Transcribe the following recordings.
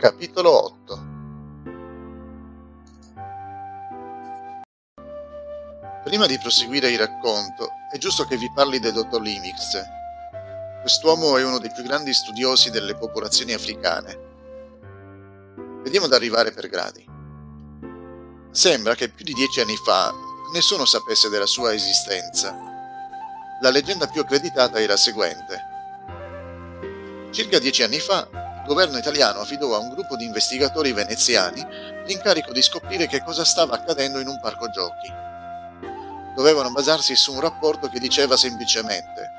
Capitolo 8 Prima di proseguire il racconto, è giusto che vi parli del dottor Limix. Quest'uomo è uno dei più grandi studiosi delle popolazioni africane. Vediamo ad arrivare per gradi. Sembra che più di dieci anni fa nessuno sapesse della sua esistenza. La leggenda più accreditata era la seguente. Circa dieci anni fa, il governo italiano affidò a un gruppo di investigatori veneziani l'incarico di scoprire che cosa stava accadendo in un parco giochi. Dovevano basarsi su un rapporto che diceva semplicemente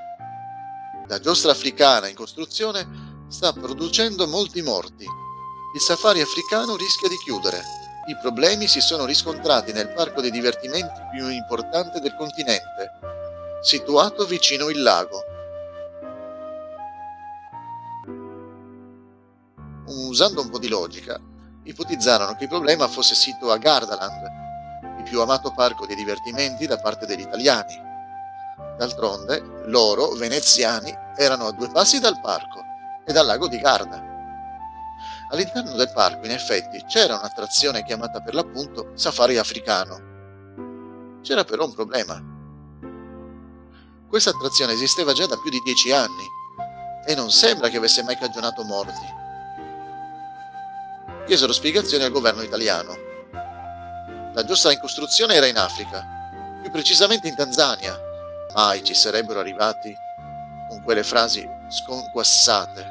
la giostra africana in costruzione sta producendo molti morti. Il safari africano rischia di chiudere. I problemi si sono riscontrati nel parco dei divertimenti più importante del continente, situato vicino il lago. Usando un po' di logica, ipotizzarono che il problema fosse sito a Gardaland, il più amato parco dei divertimenti da parte degli italiani. D'altronde, loro, veneziani, erano a due passi dal parco e dal lago di Garda. All'interno del parco, in effetti, c'era un'attrazione chiamata per l'appunto Safari Africano. C'era però un problema. Questa attrazione esisteva già da più di dieci anni e non sembra che avesse mai cagionato morti. Chiesero spiegazioni al governo italiano. La giostra in costruzione era in Africa, più precisamente in Tanzania. Mai ci sarebbero arrivati con quelle frasi sconquassate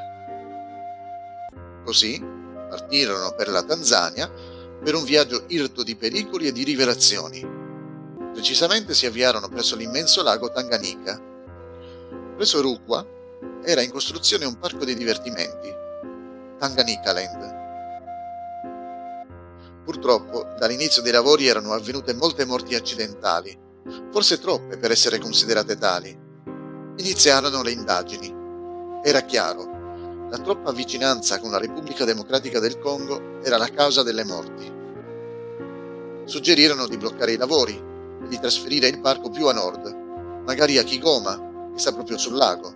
Così partirono per la Tanzania per un viaggio irto di pericoli e di rivelazioni. Precisamente si avviarono presso l'immenso lago Tanganika. Presso Rukwa era in costruzione un parco di divertimenti, Tanganyika Land. Purtroppo dall'inizio dei lavori erano avvenute molte morti accidentali, forse troppe per essere considerate tali. Iniziarono le indagini. Era chiaro la troppa vicinanza con la Repubblica Democratica del Congo era la causa delle morti. Suggerirono di bloccare i lavori e di trasferire il parco più a nord, magari a Kigoma, che sta proprio sul lago.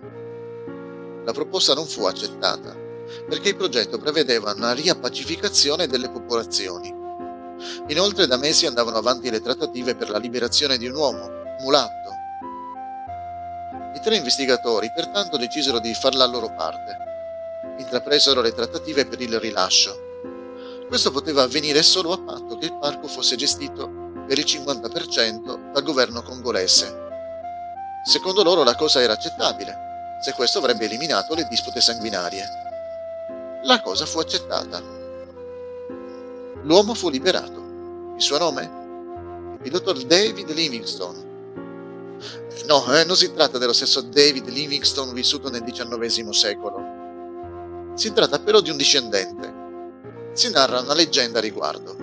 La proposta non fu accettata, perché il progetto prevedeva una riappacificazione delle popolazioni. Inoltre da mesi andavano avanti le trattative per la liberazione di un uomo, mulatto. I tre investigatori pertanto decisero di far la loro parte intrapresero le trattative per il rilascio. Questo poteva avvenire solo a patto che il parco fosse gestito per il 50% dal governo congolese. Secondo loro la cosa era accettabile, se questo avrebbe eliminato le dispute sanguinarie. La cosa fu accettata. L'uomo fu liberato. Il suo nome? Il dottor David Livingstone. No, eh, non si tratta dello stesso David Livingstone vissuto nel XIX secolo. Si tratta però di un discendente. Si narra una leggenda a riguardo.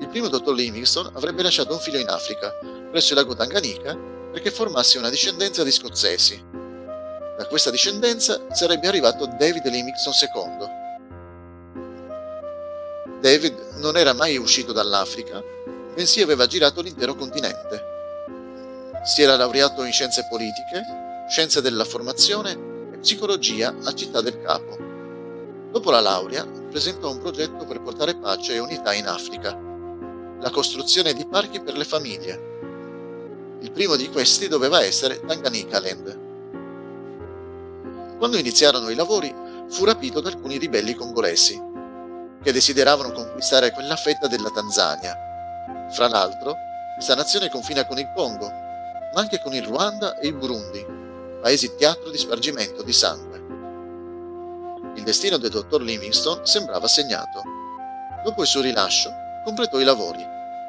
Il primo dottor Livingstone avrebbe lasciato un figlio in Africa, presso il lago Tanganyika, perché formasse una discendenza di scozzesi. Da questa discendenza sarebbe arrivato David Livingstone II. David non era mai uscito dall'Africa, bensì aveva girato l'intero continente. Si era laureato in scienze politiche, scienze della formazione e psicologia a Città del Capo. Dopo la laurea, presentò un progetto per portare pace e unità in Africa, la costruzione di parchi per le famiglie. Il primo di questi doveva essere Tanganyika Land. Quando iniziarono i lavori, fu rapito da alcuni ribelli congolesi, che desideravano conquistare quella fetta della Tanzania. Fra l'altro, questa nazione confina con il Congo, ma anche con il Ruanda e il Burundi, paesi teatro di spargimento di sangue. Il destino del dottor Livingstone sembrava segnato. Dopo il suo rilascio, completò i lavori,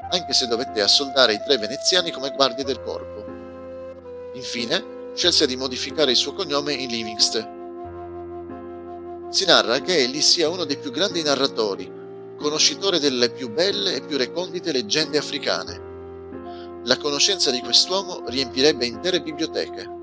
anche se dovette assoldare i tre veneziani come guardie del corpo. Infine, scelse di modificare il suo cognome in Livingstone. Si narra che egli sia uno dei più grandi narratori, conoscitore delle più belle e più recondite leggende africane. La conoscenza di quest'uomo riempirebbe intere biblioteche.